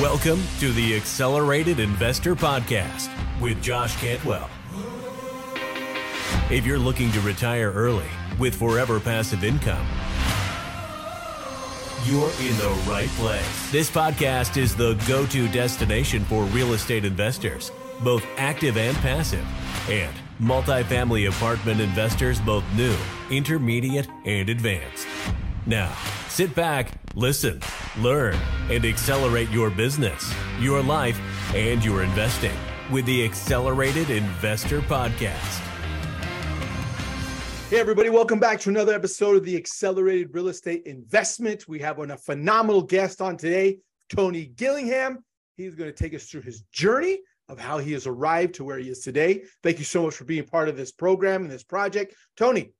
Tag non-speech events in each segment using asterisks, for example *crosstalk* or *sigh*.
Welcome to the Accelerated Investor Podcast with Josh Cantwell. If you're looking to retire early with forever passive income, you're in the right place. This podcast is the go to destination for real estate investors, both active and passive, and multifamily apartment investors, both new, intermediate, and advanced. Now, sit back, listen, learn, and accelerate your business, your life, and your investing with the Accelerated Investor Podcast. Hey, everybody, welcome back to another episode of the Accelerated Real Estate Investment. We have on a phenomenal guest on today, Tony Gillingham. He's going to take us through his journey of how he has arrived to where he is today. Thank you so much for being part of this program and this project. Tony,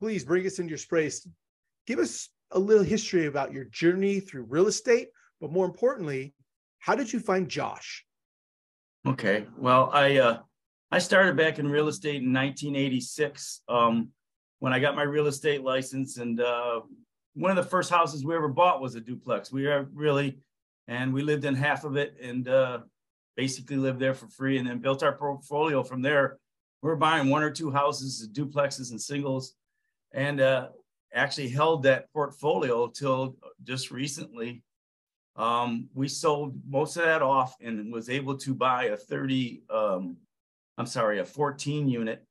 please bring us into your space. Give us a little history about your journey through real estate, but more importantly, how did you find Josh? Okay, well, I uh, I started back in real estate in 1986. Um, when I got my real estate license. And uh, one of the first houses we ever bought was a duplex. We are really, and we lived in half of it and uh, basically lived there for free and then built our portfolio from there. We are buying one or two houses, duplexes and singles, and uh, actually held that portfolio till just recently. Um, we sold most of that off and was able to buy a 30, um, I'm sorry, a 14 unit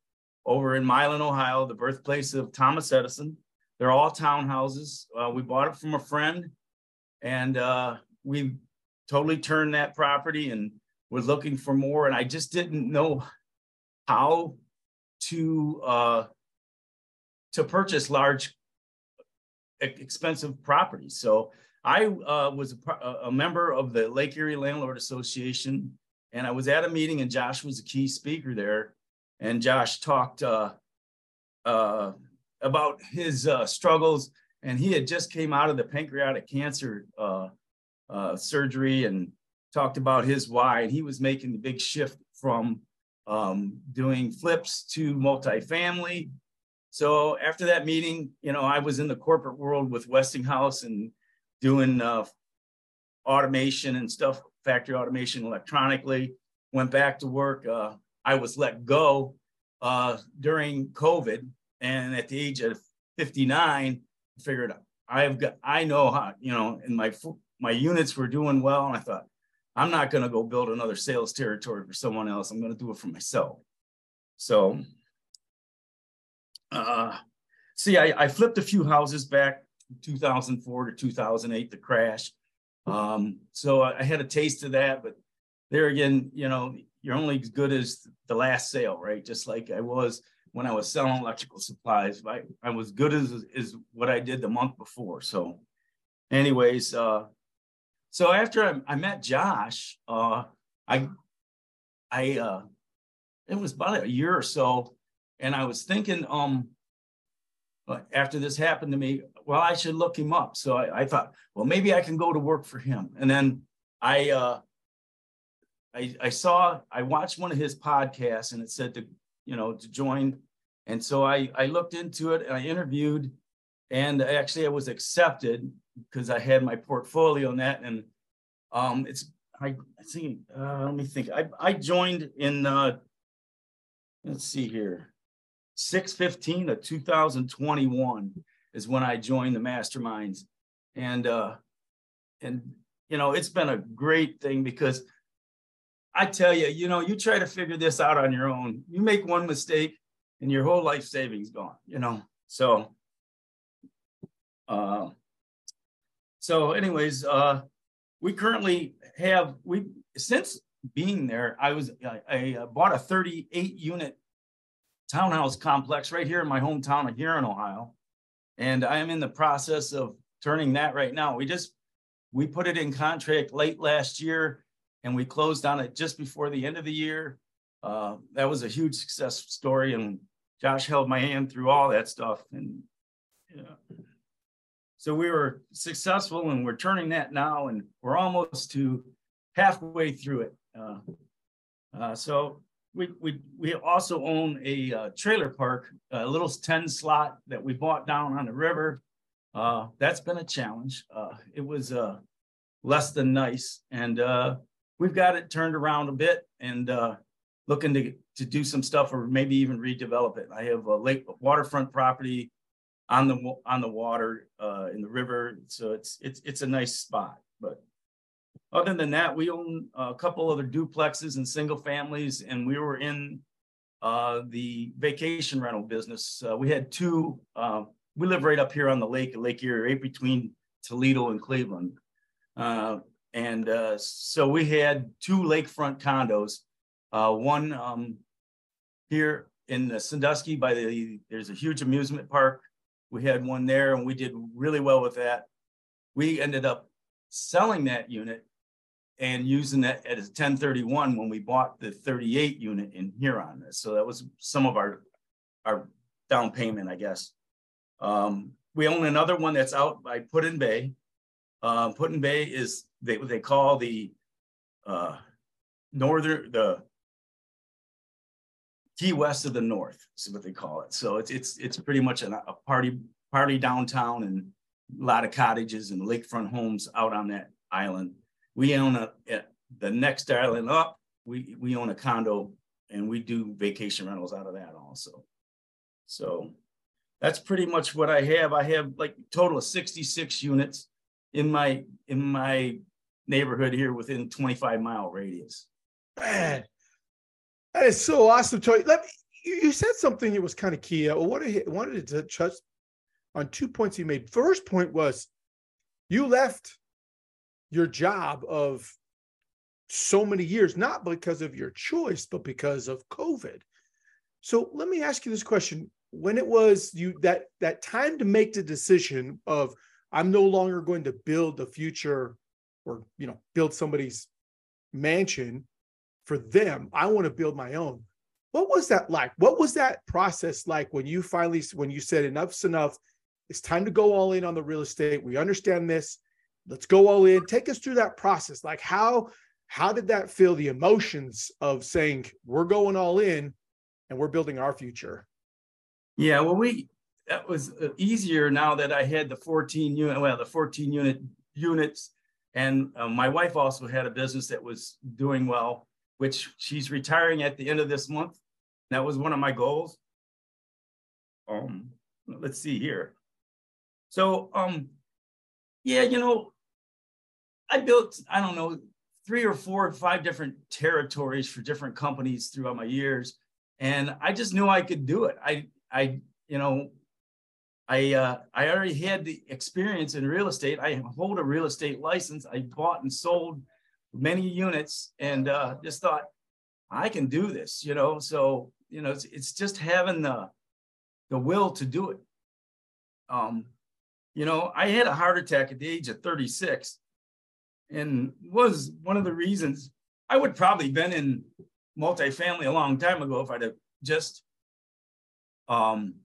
over in Milan, Ohio, the birthplace of Thomas Edison. They're all townhouses. Uh, we bought it from a friend, and uh, we totally turned that property and was looking for more. And I just didn't know how to uh, to purchase large, expensive properties. So I uh, was a, a member of the Lake Erie Landlord Association, and I was at a meeting, and Josh was a key speaker there and Josh talked uh, uh, about his uh, struggles, and he had just came out of the pancreatic cancer uh, uh, surgery and talked about his why, and he was making the big shift from um, doing flips to multifamily. So after that meeting, you know, I was in the corporate world with Westinghouse and doing uh, automation and stuff, factory automation electronically. Went back to work. Uh, I was let go uh, during COVID, and at the age of 59, I figured I've got I know how you know, and my my units were doing well, and I thought I'm not going to go build another sales territory for someone else. I'm going to do it for myself. So, uh, see, I, I flipped a few houses back 2004 to 2008, the crash. Um, so I had a taste of that, but there again, you know, you're only as good as the last sale, right? Just like I was when I was selling electrical supplies. I, I was good as is what I did the month before. So, anyways, uh, so after I, I met Josh, uh, I I uh, it was about a year or so, and I was thinking, um, after this happened to me, well, I should look him up. So I, I thought, well, maybe I can go to work for him. And then I uh, I, I saw I watched one of his podcasts and it said to you know to join, and so I I looked into it and I interviewed, and actually I was accepted because I had my portfolio in that and um it's I, I think uh, let me think I I joined in uh let's see here 615 of 2021 is when I joined the masterminds and uh and you know it's been a great thing because I tell you, you know, you try to figure this out on your own. You make one mistake and your whole life savings gone, you know. So uh so anyways, uh we currently have we since being there, I was I, I bought a 38 unit townhouse complex right here in my hometown of here in Ohio. And I am in the process of turning that right now. We just we put it in contract late last year and we closed on it just before the end of the year. Uh, that was a huge success story, and Josh held my hand through all that stuff. And yeah. so we were successful, and we're turning that now, and we're almost to halfway through it. Uh, uh, so we, we we also own a uh, trailer park, a little 10 slot that we bought down on the river. Uh, that's been a challenge. Uh, it was uh, less than nice. And uh, we've got it turned around a bit and uh, looking to, to do some stuff or maybe even redevelop it. I have a lake waterfront property on the on the water in the river, so it's it's it's a nice spot. But other than that, we own a couple other duplexes and single families, and we were in uh, the vacation rental business. Uh, we had two. Uh, we live right up here on the lake, Lake Erie, right between Toledo and Cleveland. Uh, and uh, so we had two lakefront condos. Uh, one um, here in Sandusky by the, there's a huge amusement park. We had one there and we did really well with that. We ended up selling that unit and using that as 1031 when we bought the 38 unit in Huron. So that was some of our, our down payment, I guess. Um, we own another one that's out by Put-in-Bay. Uh, Put-in-Bay is they, what they call the uh, northern, the Key West of the North is what they call it. So it's it's it's pretty much a party party downtown and a lot of cottages and lakefront homes out on that island. We own a, the next island up. We we own a condo and we do vacation rentals out of that also. So that's pretty much what I have. I have like total of 66 units in my in my neighborhood here within 25 mile radius. Man, that is so awesome, Troy. Let me. You said something that was kind of key. I wanted, wanted to touch on two points you made. First point was you left your job of so many years, not because of your choice, but because of COVID. So let me ask you this question: When it was you that that time to make the decision of I'm no longer going to build the future or you know build somebody's mansion for them. I want to build my own. What was that like? What was that process like when you finally when you said enough's enough. It's time to go all in on the real estate. We understand this let's go all in take us through that process like how how did that feel the emotions of saying we're going all in and we're building our future yeah well we that was uh, easier now that i had the 14 unit well the 14 unit units and uh, my wife also had a business that was doing well, which she's retiring at the end of this month. That was one of my goals. Um, let's see here. So, um, yeah, you know, I built, I don't know, three or four or five different territories for different companies throughout my years. And I just knew I could do it. I, I, you know, I uh, I already had the experience in real estate. I hold a real estate license. I bought and sold many units, and uh, just thought I can do this. You know, so you know, it's, it's just having the the will to do it. Um, you know, I had a heart attack at the age of 36, and was one of the reasons I would probably been in multifamily a long time ago if I'd have just um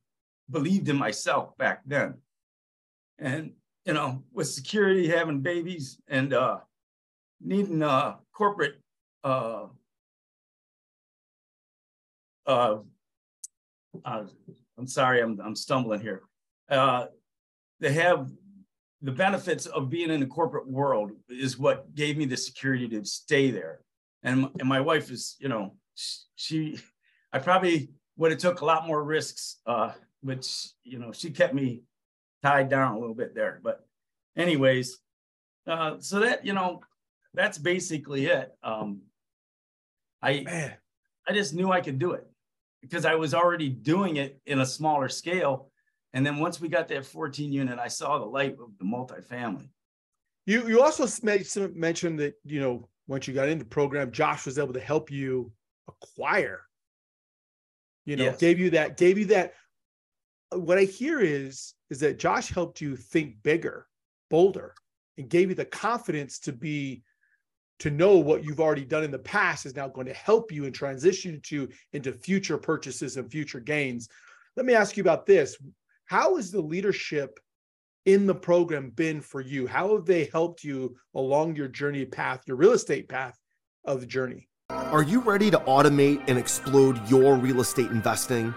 believed in myself back then. And, you know, with security, having babies and uh, needing uh, corporate, uh, uh, uh, I'm sorry, I'm, I'm stumbling here. Uh, they have the benefits of being in the corporate world is what gave me the security to stay there. And, and my wife is, you know, she, I probably would have took a lot more risks uh, which you know she kept me tied down a little bit there. But anyways, uh, so that you know that's basically it. Um, I Man. I just knew I could do it because I was already doing it in a smaller scale. And then once we got that 14 unit, I saw the light of the multifamily. You you also mentioned that you know once you got into the program, Josh was able to help you acquire. You know, yes. gave you that gave you that uh, what I hear is is that Josh helped you think bigger, bolder, and gave you the confidence to be to know what you've already done in the past is now going to help you and transition to into future purchases and future gains. Let me ask you about this. How has the leadership in the program been for you? How have they helped you along your journey path, your real estate path of the journey? Are you ready to automate and explode your real estate investing?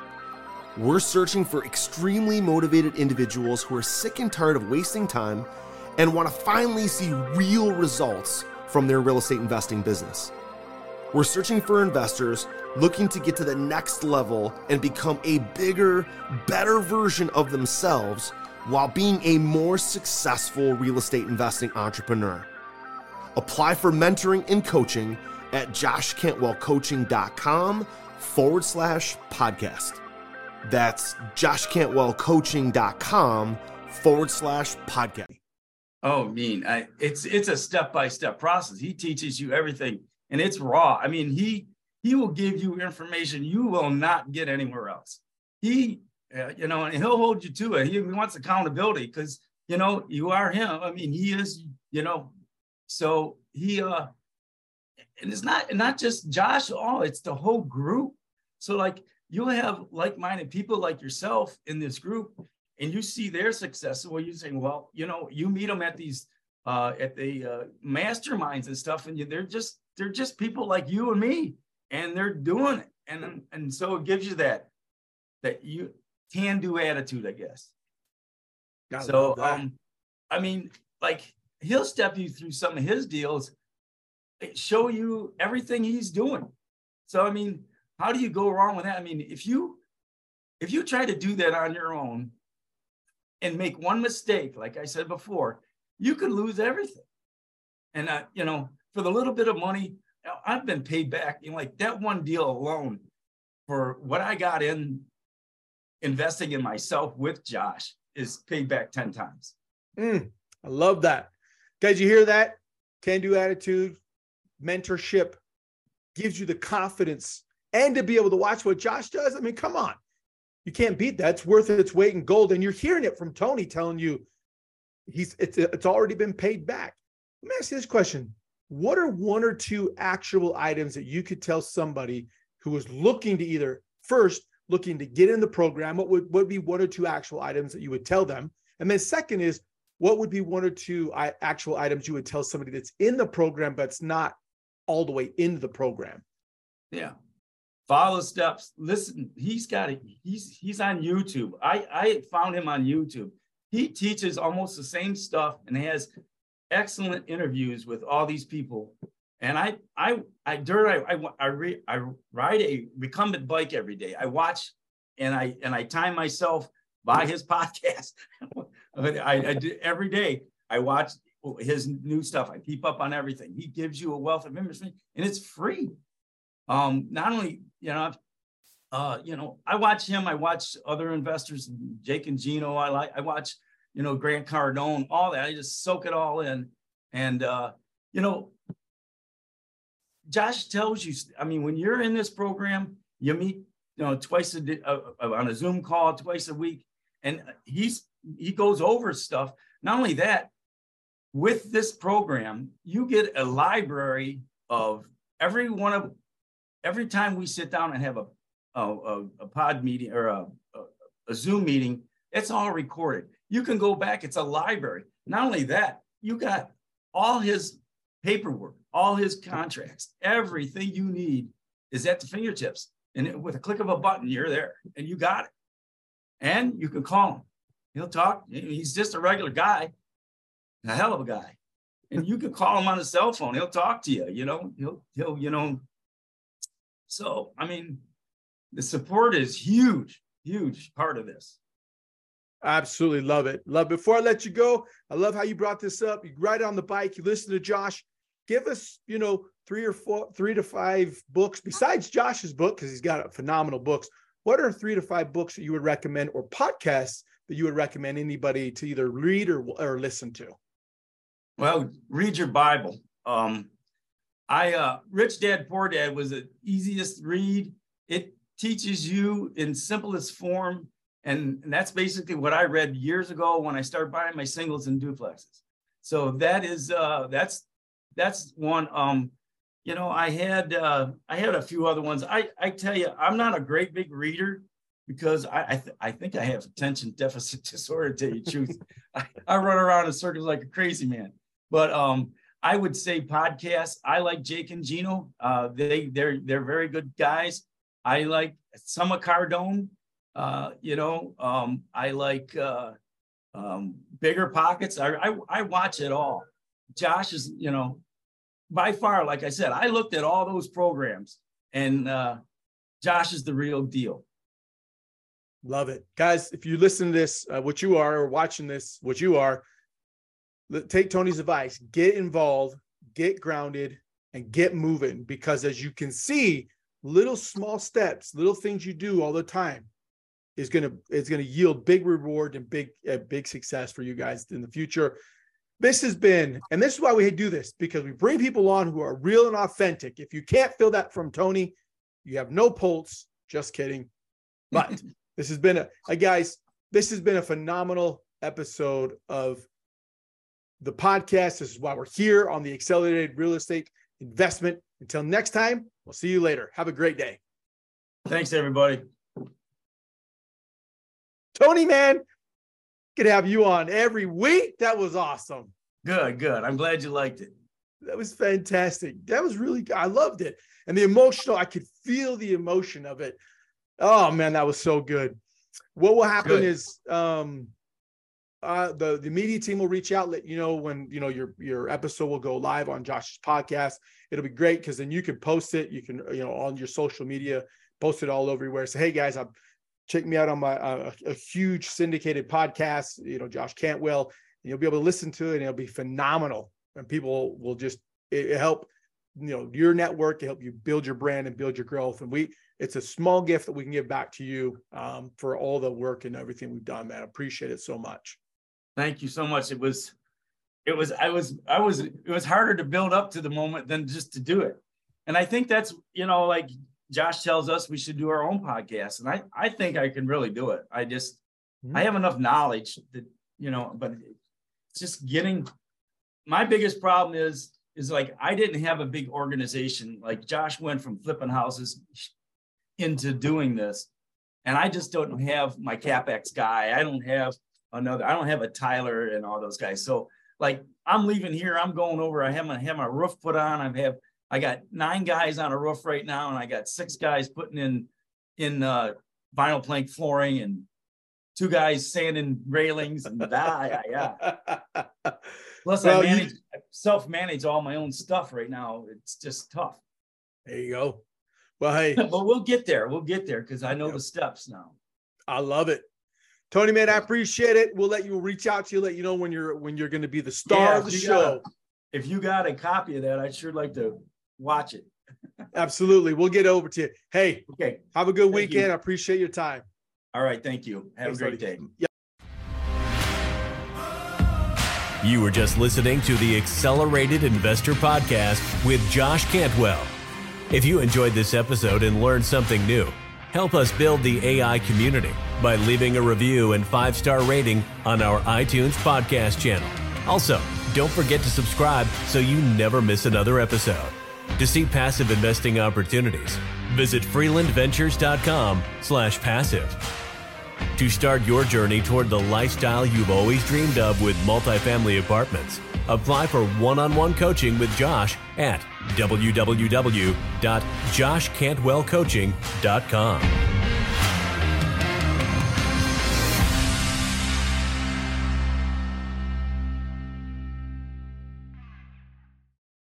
We're searching for extremely motivated individuals who are sick and tired of wasting time and want to finally see real results from their real estate investing business. We're searching for investors looking to get to the next level and become a bigger, better version of themselves while being a more successful real estate investing entrepreneur. Apply for mentoring and coaching at joshcantwellcoaching.com forward slash podcast. That's joshcantwellcoaching.com forward slash podcast. Oh, mean, I, it's it's a step by step process. He teaches you everything, and it's raw. I mean, he he will give you information you will not get anywhere else. He, uh, you know, and he'll hold you to it. He wants accountability because you know you are him. I mean, he is, you know, so he uh, and it's not not just Josh. Oh, it's the whole group. So like you'll have like-minded people like yourself in this group and you see their success well you're saying well you know you meet them at these uh, at the uh, masterminds and stuff and they're just they're just people like you and me and they're doing it. And and so it gives you that that you can do attitude i guess. God, so um i mean like he'll step you through some of his deals show you everything he's doing. So i mean how do you go wrong with that? I mean, if you if you try to do that on your own and make one mistake, like I said before, you could lose everything. And uh, you know, for the little bit of money, I've been paid back. You know, like that one deal alone for what I got in investing in myself with Josh is paid back 10 times. Mm, I love that. Guys, you hear that? Can do attitude, mentorship gives you the confidence and to be able to watch what Josh does. I mean, come on. You can't beat that. It's worth its weight in gold. And you're hearing it from Tony telling you he's it's it's already been paid back. Let me ask you this question. What are one or two actual items that you could tell somebody who is looking to either first looking to get in the program? What would, what would be one or two actual items that you would tell them? And then second is what would be one or two uh, actual items you would tell somebody that's in the program but's not all the way into the program? Yeah follow steps. Listen, he's got it. He's he's on YouTube. I I found him on YouTube. He teaches almost the same stuff and has excellent interviews with all these people. And I I I during I I I, re, I ride a recumbent bike every day. I watch and I and I time myself by his *laughs* podcast. I, I do every day. I watch his new stuff. I keep up on everything. He gives you a wealth of information, and it's free. Um, not only, you know, uh, you know, I watch him, I watch other investors, Jake and Gino, I like, I watch, you know, Grant Cardone, all that. I just soak it all in. And, uh, you know, Josh tells you, I mean, when you're in this program, you meet, you know, twice a day uh, uh, on a Zoom call, twice a week, and he's, he goes over stuff. Not only that, with this program, you get a library of every one of every time we sit down and have a a, a pod meeting or a, a, a Zoom meeting, it's all recorded. You can go back. It's a library. Not only that, you got all his paperwork, all his contracts, everything you need is at the fingertips. And with a click of a button, you're there and you got it. And you can call him. He'll talk. He's just a regular guy, a hell of a guy. And you can call him on his cell phone. He'll talk to you. You know, he'll he'll you know so, I mean, the support is huge, huge part of this. Absolutely love it. Love. Before I let you go, I love how you brought this up. You ride on the bike, you listen to Josh. Give us, you know, three or four, three to five books besides Josh's book because he's got phenomenal books. What are three to five books that you would recommend, or podcasts that you would recommend anybody to either read or or listen to? Well, read your Bible. Um, I uh, Rich Dad Poor Dad was the easiest read. It teaches you in simplest form, and, that's basically what I read years ago when I started buying my singles and duplexes. So that is uh, that's that's one. Um, you know, I had uh, I had a few other ones. I I tell you, I'm not a great big reader because I I, th- I think I have attention deficit *laughs* disorder. To tell you the truth, I, I run around in circles like a crazy man. But um, I would say podcasts. I like Jake and Gino. Uh, they they're they're very good guys. I like Summa Cardone. Uh, you know, um, I like uh, um, bigger pockets. I, I, I watch it all. Josh is, you know, by far, like I said, I looked at all those programs and uh, Josh is the real deal. Love it. Guys, if you listen to this, uh, what you are, or watching this, what you are, take Tony's advice, get involved, get grounded, and get moving. Because as you can see, little small steps, little things you do all the time is gonna is gonna yield big reward and big uh, big success for you guys in the future. This has been, and this is why we do this because we bring people on who are real and authentic. If you can't feel that from Tony, you have no pulse. Just kidding. *laughs* But this has been a, a guys. This has been a phenomenal episode of the podcast. This is why we're here on the Accelerated Real Estate Investment. Until next time, we'll see you later. Have a great day. Thanks, everybody. Tony, man, could have you on every week. That was awesome. Good, good. I'm glad you liked it. That was fantastic. That was really, I loved it. And the emotional, I could feel the emotion of it. Oh man, that was so good. What will happen good. is um uh the the media team will reach out, let you know when you know your your episode will go live on Josh's podcast. It'll be great because then you can post it, you can you know on your social media, post it all over everywhere. Say, hey guys, I'm check me out on my uh, a huge syndicated podcast, you know, Josh Cantwell, and you'll be able to listen to it and it'll be phenomenal. And people will just it, help, you know, your network to help you build your brand and build your growth. And we, it's a small gift that we can give back to you um, for all the work and everything we've done, man. I appreciate it so much. Thank you so much. It was, it was, I was, I was, it was harder to build up to the moment than just to do it. And I think that's, you know, like Josh tells us we should do our own podcast, and I I think I can really do it. I just mm-hmm. I have enough knowledge that you know, but it's just getting. My biggest problem is is like I didn't have a big organization. Like Josh went from flipping houses into doing this, and I just don't have my capex guy. I don't have another. I don't have a Tyler and all those guys. So like I'm leaving here. I'm going over. I have my have my roof put on. I have I got nine guys on a roof right now, and I got six guys putting in in uh, vinyl plank flooring and two guys sanding railings and yeah, yeah. *laughs* Plus, well, I manage you... self manage all my own stuff right now. It's just tough. There you go. Well, hey, *laughs* but we'll get there. We'll get there because I know the steps now. I love it. Tony, man, I appreciate it. We'll let you reach out to you, let you know when you're when you're going to be the star yeah, of the show. Got, if you got a copy of that, I'd sure like to watch it. Absolutely. We'll get over to you. Hey, okay. Have a good thank weekend. You. I appreciate your time. All right. Thank you. Have Thanks, a great buddy. day. Yep. You were just listening to the Accelerated Investor Podcast with Josh Cantwell. If you enjoyed this episode and learned something new, help us build the AI community by leaving a review and five star rating on our iTunes podcast channel. Also, don't forget to subscribe so you never miss another episode. To see passive investing opportunities, visit freelandventures.com slash passive. To start your journey toward the lifestyle you've always dreamed of with multifamily apartments, apply for one-on-one coaching with Josh at www.joshcantwellcoaching.com.